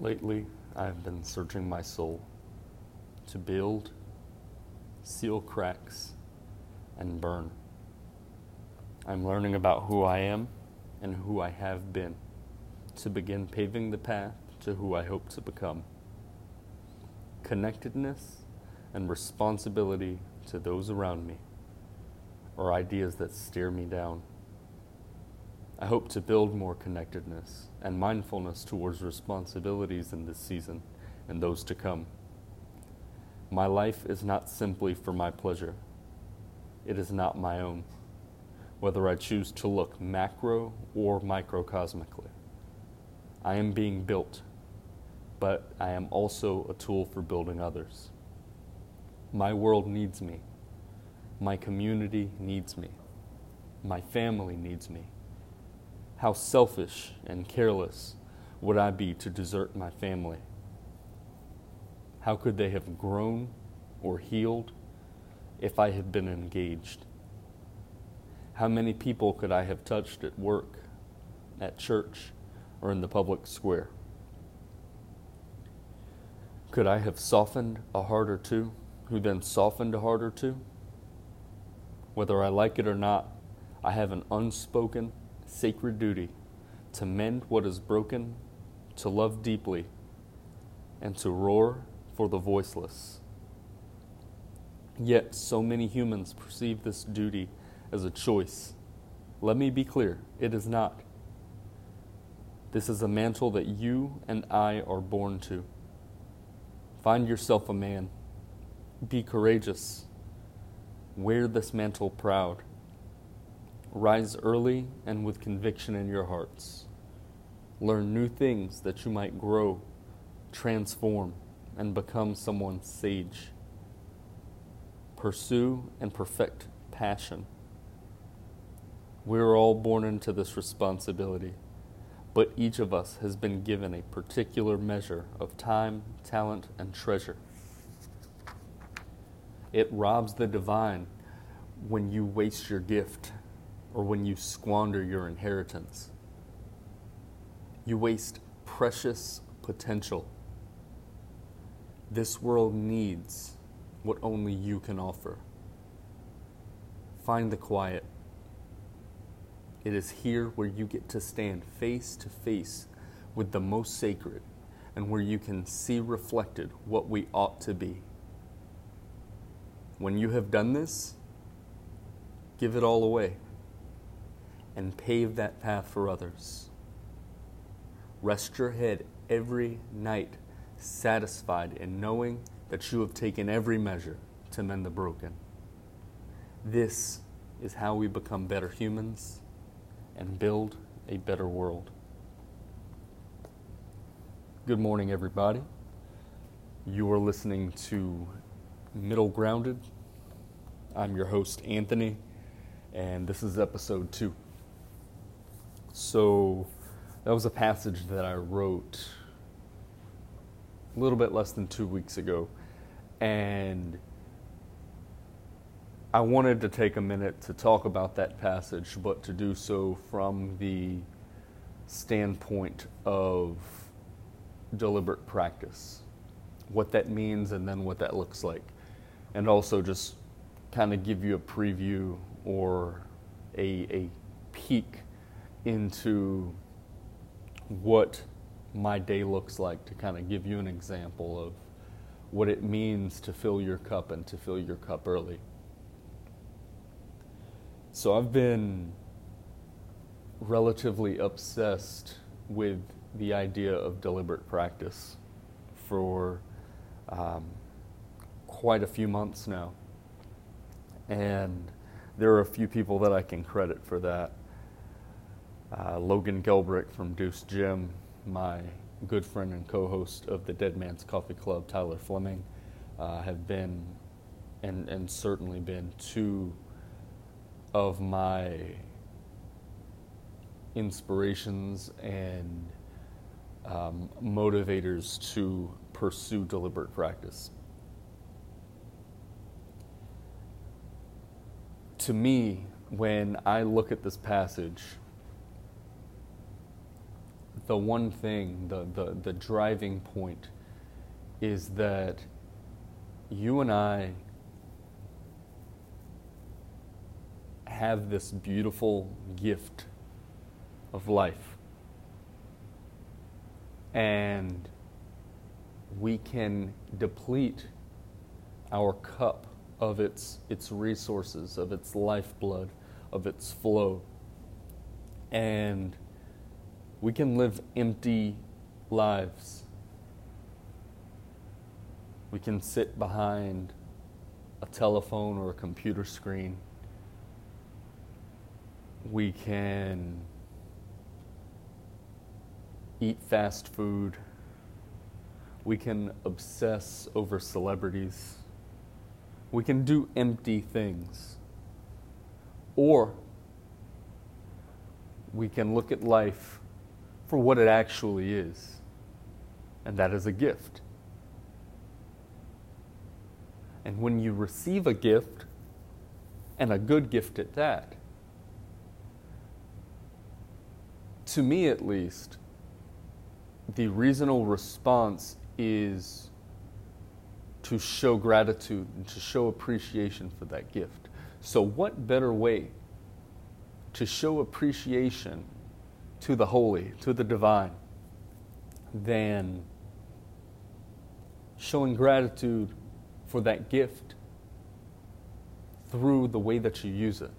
Lately, I have been searching my soul to build, seal cracks, and burn. I'm learning about who I am and who I have been to begin paving the path to who I hope to become. Connectedness and responsibility to those around me are ideas that steer me down. I hope to build more connectedness and mindfulness towards responsibilities in this season and those to come. My life is not simply for my pleasure, it is not my own, whether I choose to look macro or microcosmically. I am being built, but I am also a tool for building others. My world needs me. My community needs me. My family needs me. How selfish and careless would I be to desert my family? How could they have grown or healed if I had been engaged? How many people could I have touched at work, at church, or in the public square? Could I have softened a heart or two, who then softened a heart or two? Whether I like it or not, I have an unspoken sacred duty to mend what is broken, to love deeply, and to roar for the voiceless. Yet, so many humans perceive this duty as a choice. Let me be clear it is not. This is a mantle that you and I are born to. Find yourself a man. Be courageous. Wear this mantle proud. Rise early and with conviction in your hearts. Learn new things that you might grow, transform, and become someone sage. Pursue and perfect passion. We're all born into this responsibility, but each of us has been given a particular measure of time, talent, and treasure. It robs the divine when you waste your gift or when you squander your inheritance. You waste precious potential. This world needs what only you can offer. Find the quiet. It is here where you get to stand face to face with the most sacred and where you can see reflected what we ought to be. When you have done this, give it all away and pave that path for others. Rest your head every night, satisfied in knowing that you have taken every measure to mend the broken. This is how we become better humans and build a better world. Good morning, everybody. You are listening to Middle Grounded. I'm your host, Anthony, and this is episode two. So, that was a passage that I wrote a little bit less than two weeks ago, and I wanted to take a minute to talk about that passage, but to do so from the standpoint of deliberate practice, what that means, and then what that looks like, and also just kind of give you a preview or a, a peek into what my day looks like to kind of give you an example of what it means to fill your cup and to fill your cup early. So I've been relatively obsessed with the idea of deliberate practice for um, quite a few months now. And there are a few people that I can credit for that. Uh, Logan Gelbrich from Deuce Gym, my good friend and co host of the Dead Man's Coffee Club, Tyler Fleming, uh, have been and, and certainly been two of my inspirations and um, motivators to pursue deliberate practice. To me, when I look at this passage, the one thing, the, the, the driving point is that you and I have this beautiful gift of life. And we can deplete our cup of its, its resources, of its lifeblood, of its flow. And we can live empty lives. We can sit behind a telephone or a computer screen. We can eat fast food. We can obsess over celebrities. We can do empty things. Or we can look at life for what it actually is, and that is a gift. And when you receive a gift, and a good gift at that, to me at least, the reasonable response is to show gratitude and to show appreciation for that gift. So, what better way to show appreciation to the holy, to the divine, than showing gratitude for that gift through the way that you use it?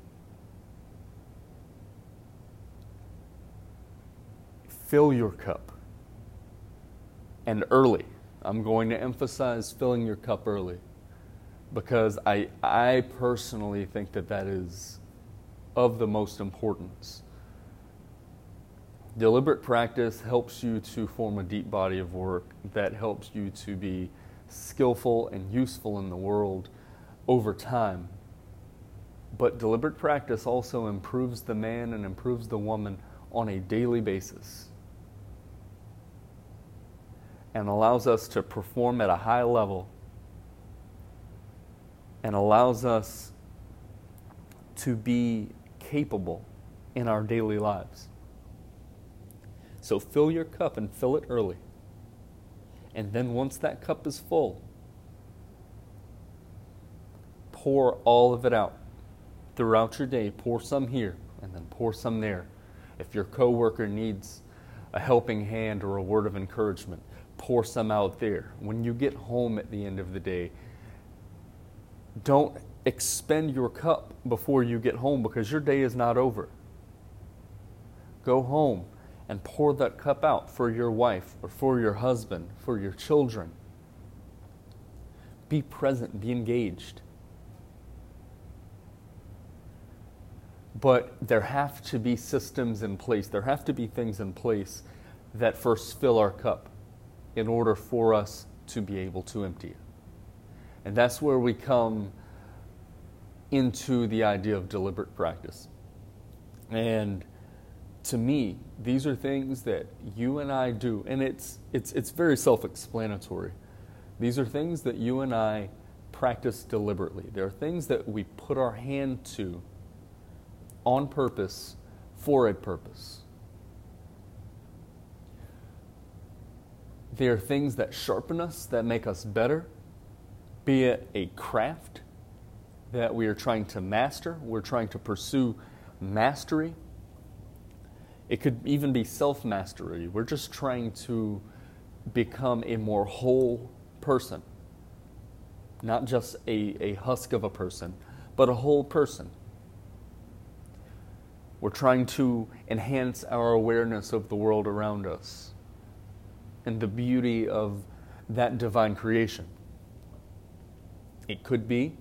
Fill your cup and early. I'm going to emphasize filling your cup early because I, I personally think that that is of the most importance. Deliberate practice helps you to form a deep body of work that helps you to be skillful and useful in the world over time. But deliberate practice also improves the man and improves the woman on a daily basis and allows us to perform at a high level and allows us to be capable in our daily lives. So fill your cup and fill it early. And then once that cup is full, pour all of it out throughout your day. Pour some here and then pour some there. If your coworker needs a helping hand or a word of encouragement, pour some out there. When you get home at the end of the day, don't expend your cup before you get home because your day is not over. Go home and pour that cup out for your wife or for your husband, for your children. Be present, be engaged. But there have to be systems in place, there have to be things in place that first fill our cup in order for us to be able to empty it. And that's where we come into the idea of deliberate practice. And to me, these are things that you and I do, and it's, it's, it's very self explanatory. These are things that you and I practice deliberately. There are things that we put our hand to on purpose for a purpose. They are things that sharpen us, that make us better, be it a craft that we are trying to master, we're trying to pursue mastery. It could even be self mastery. We're just trying to become a more whole person, not just a, a husk of a person, but a whole person. We're trying to enhance our awareness of the world around us and the beauty of that divine creation. It could be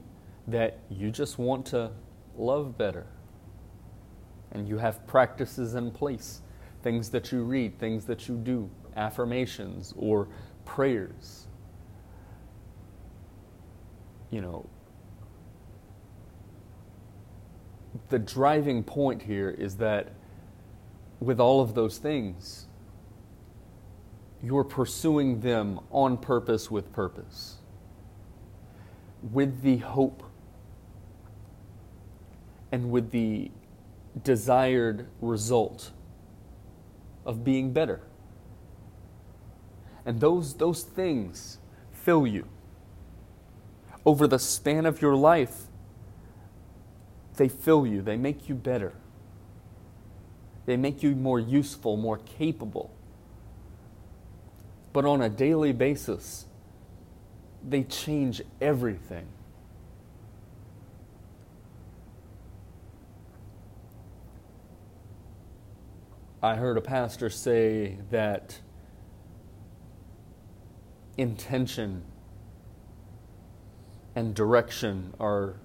that you just want to love better and you have practices in place, things that you read, things that you do, affirmations or prayers. You know, the driving point here is that with all of those things, you're pursuing them on purpose with purpose, with the hope and with the desired result of being better, And those, those things fill you. Over the span of your life, they fill you, they make you better. They make you more useful, more capable. But on a daily basis, they change everything. I heard a pastor say that intention and direction are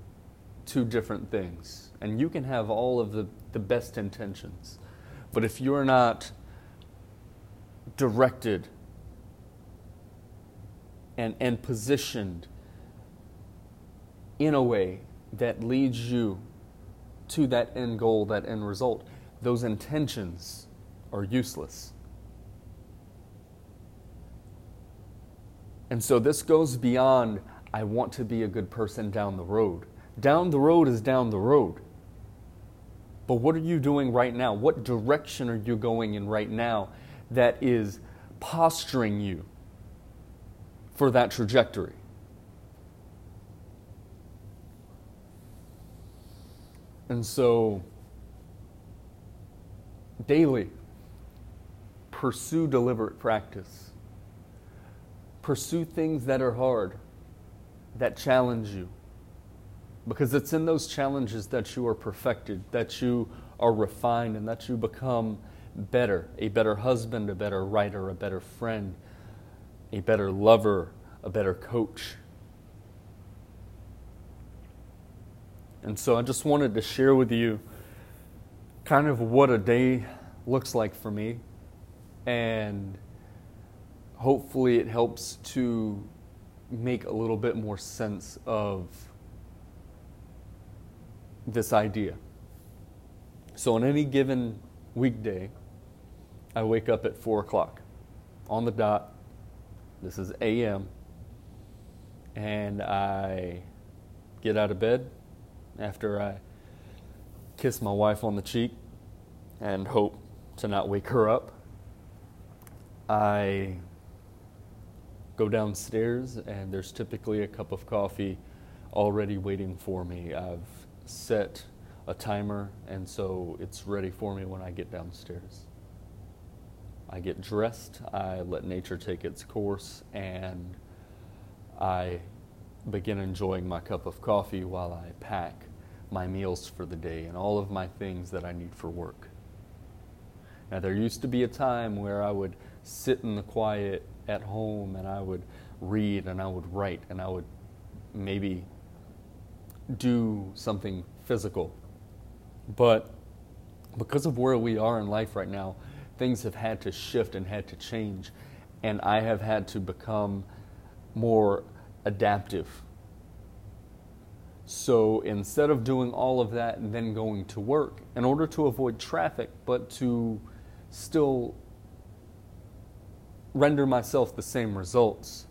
two different things. And you can have all of the, the best intentions. But if you're not directed and, and positioned in a way that leads you to that end goal, that end result, those intentions are useless. And so this goes beyond, I want to be a good person down the road. Down the road is down the road. But what are you doing right now? What direction are you going in right now that is posturing you for that trajectory? And so, daily, pursue deliberate practice. Pursue things that are hard, that challenge you. Because it's in those challenges that you are perfected, that you are refined, and that you become better a better husband, a better writer, a better friend, a better lover, a better coach. And so I just wanted to share with you kind of what a day looks like for me. And hopefully it helps to make a little bit more sense of this idea. So, on any given weekday, I wake up at 4 o'clock on the dot. This is AM. And I get out of bed after I kiss my wife on the cheek and hope to not wake her up. I go downstairs, and there's typically a cup of coffee already waiting for me. I've set a timer, and so it's ready for me when I get downstairs. I get dressed, I let nature take its course, and I begin enjoying my cup of coffee while I pack my meals for the day and all of my things that I need for work. Now, there used to be a time where I would sit in the quiet at home and I would read and I would write and I would maybe do something physical. But because of where we are in life right now, things have had to shift and had to change. And I have had to become more adaptive. So instead of doing all of that and then going to work, in order to avoid traffic, but to still render myself the same results.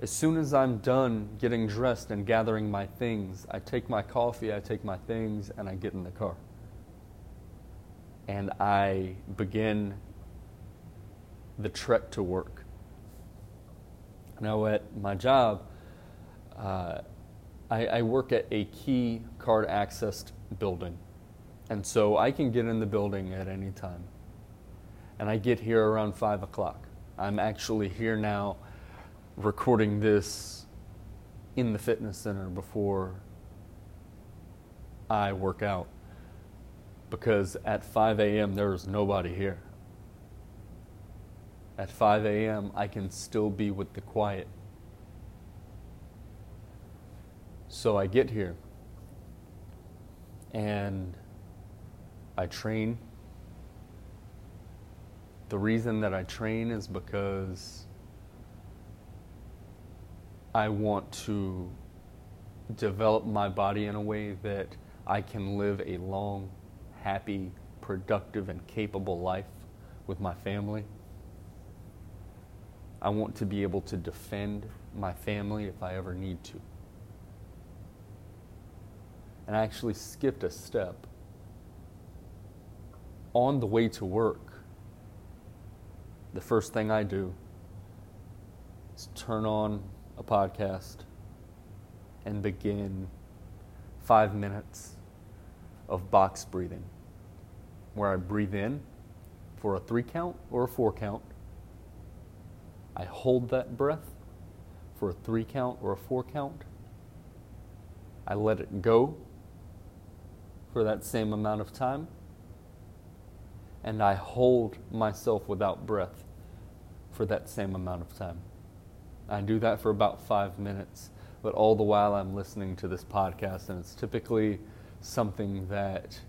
As soon as I'm done getting dressed and gathering my things, I take my coffee, I take my things, and I get in the car. And I begin the trek to work. Now, at my job, uh, I, I work at a key card accessed building. And so I can get in the building at any time and I get here around 5 o'clock. I'm actually here now recording this in the fitness center before I work out because at 5 a.m. there is nobody here. At 5 a.m., I can still be with the quiet. So I get here and I train the reason that I train is because I want to develop my body in a way that I can live a long, happy, productive, and capable life with my family. I want to be able to defend my family if I ever need to. And I actually skipped a step on the way to work the first thing I do is turn on a podcast and begin five minutes of box breathing, where I breathe in for a three count or a four count. I hold that breath for a three count or a four count. I let it go for that same amount of time. And I hold myself without breath for that same amount of time. I do that for about five minutes, but all the while I'm listening to this podcast, and it's typically something that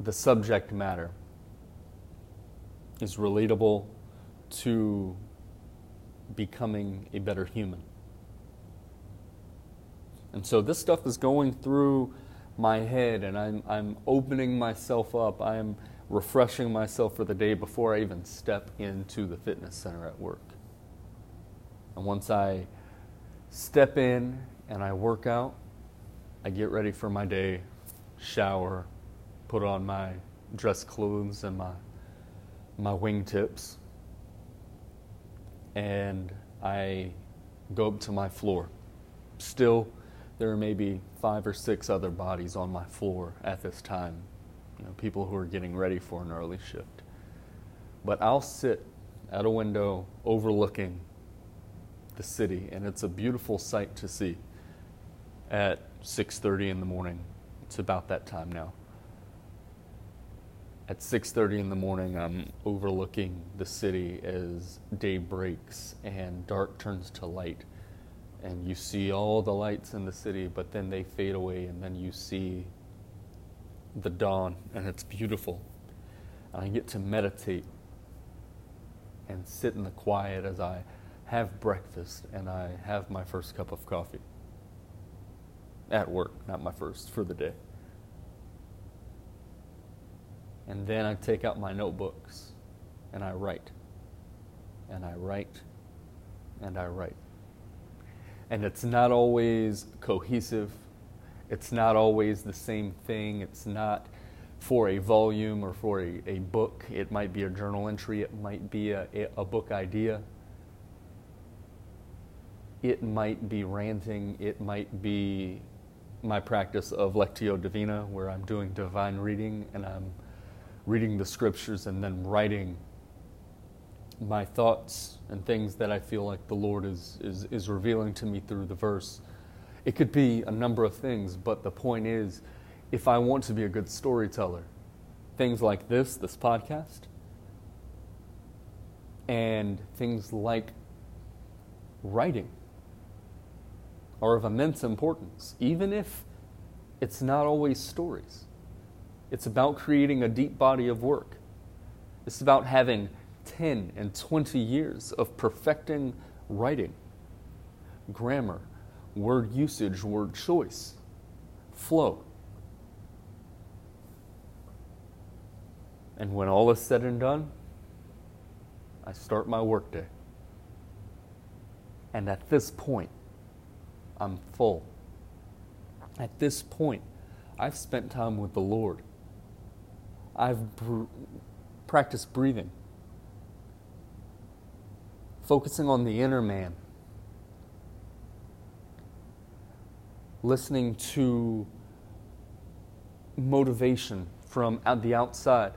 the subject matter is relatable to becoming a better human. And so this stuff is going through my head, and I'm, I'm opening myself up. I'm refreshing myself for the day before I even step into the fitness center at work. And once I step in and I work out, I get ready for my day, shower, put on my dress clothes and my my wingtips, and I go up to my floor. Still, there are maybe five or six other bodies on my floor at this time, you know, people who are getting ready for an early shift. But I'll sit at a window overlooking the city, and it's a beautiful sight to see at 6:30 in the morning. It's about that time now. At 6:30 in the morning, I'm overlooking the city as day breaks and dark turns to light. And you see all the lights in the city, but then they fade away and then you see the dawn and it's beautiful. And I get to meditate and sit in the quiet as I have breakfast and I have my first cup of coffee at work, not my first for the day. And then I take out my notebooks and I write. And I write and I write. And it's not always cohesive. It's not always the same thing. It's not for a volume or for a, a book. It might be a journal entry. It might be a, a book idea. It might be ranting. It might be my practice of Lectio Divina, where I'm doing divine reading and I'm reading the scriptures and then writing my thoughts and things that I feel like the Lord is, is, is revealing to me through the verse. It could be a number of things, but the point is if I want to be a good storyteller, things like this, this podcast, and things like writing are of immense importance, even if it's not always stories. It's about creating a deep body of work. It's about having 10 and 20 years of perfecting writing, grammar, word usage, word choice, flow. And when all is said and done, I start my workday. And at this point, I'm full. At this point, I've spent time with the Lord. I've br- practiced breathing, focusing on the inner man, listening to motivation from the outside,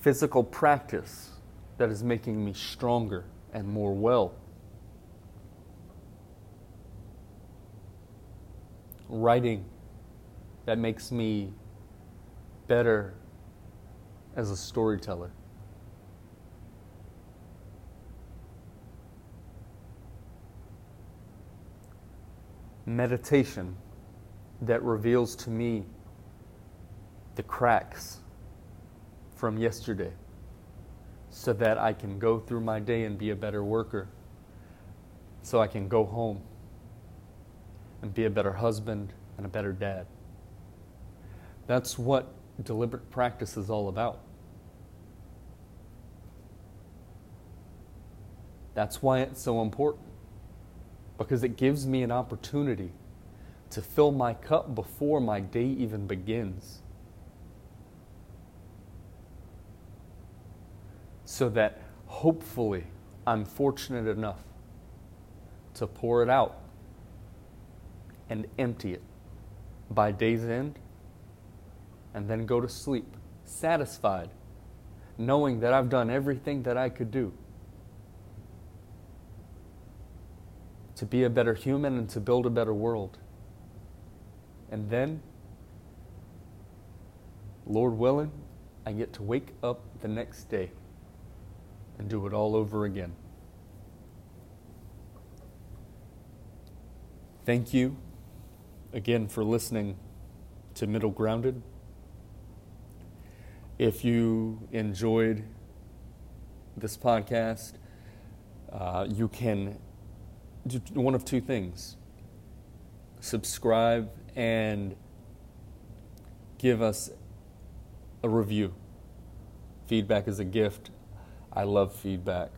physical practice that is making me stronger and more well. Writing that makes me better as a storyteller. Meditation that reveals to me the cracks from yesterday so that I can go through my day and be a better worker, so I can go home and be a better husband and a better dad. That's what deliberate practice is all about. That's why it's so important. Because it gives me an opportunity to fill my cup before my day even begins. so that hopefully I'm fortunate enough to pour it out and empty it by day's end and then go to sleep satisfied, knowing that I've done everything that I could do to be a better human and to build a better world. And then, Lord willing, I get to wake up the next day and do it all over again. Thank you again for listening to Middle Grounded. If you enjoyed this podcast, uh, you can one of two things subscribe and give us a review. Feedback is a gift. I love feedback.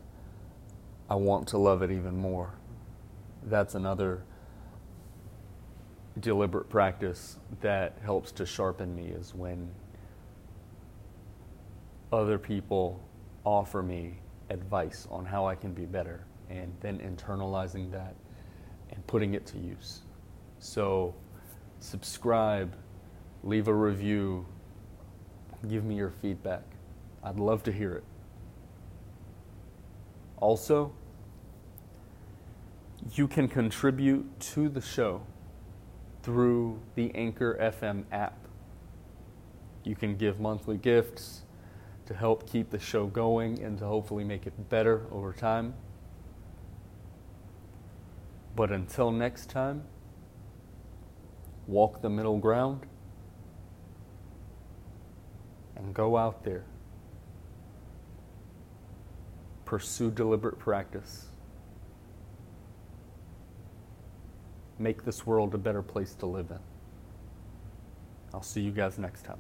I want to love it even more. That's another deliberate practice that helps to sharpen me is when other people offer me advice on how I can be better and then internalizing that and putting it to use. So, subscribe, leave a review, give me your feedback. I'd love to hear it. Also, you can contribute to the show through the Anchor FM app. You can give monthly gifts to help keep the show going and to hopefully make it better over time. But until next time, walk the middle ground and go out there. Pursue deliberate practice. Make this world a better place to live in. I'll see you guys next time.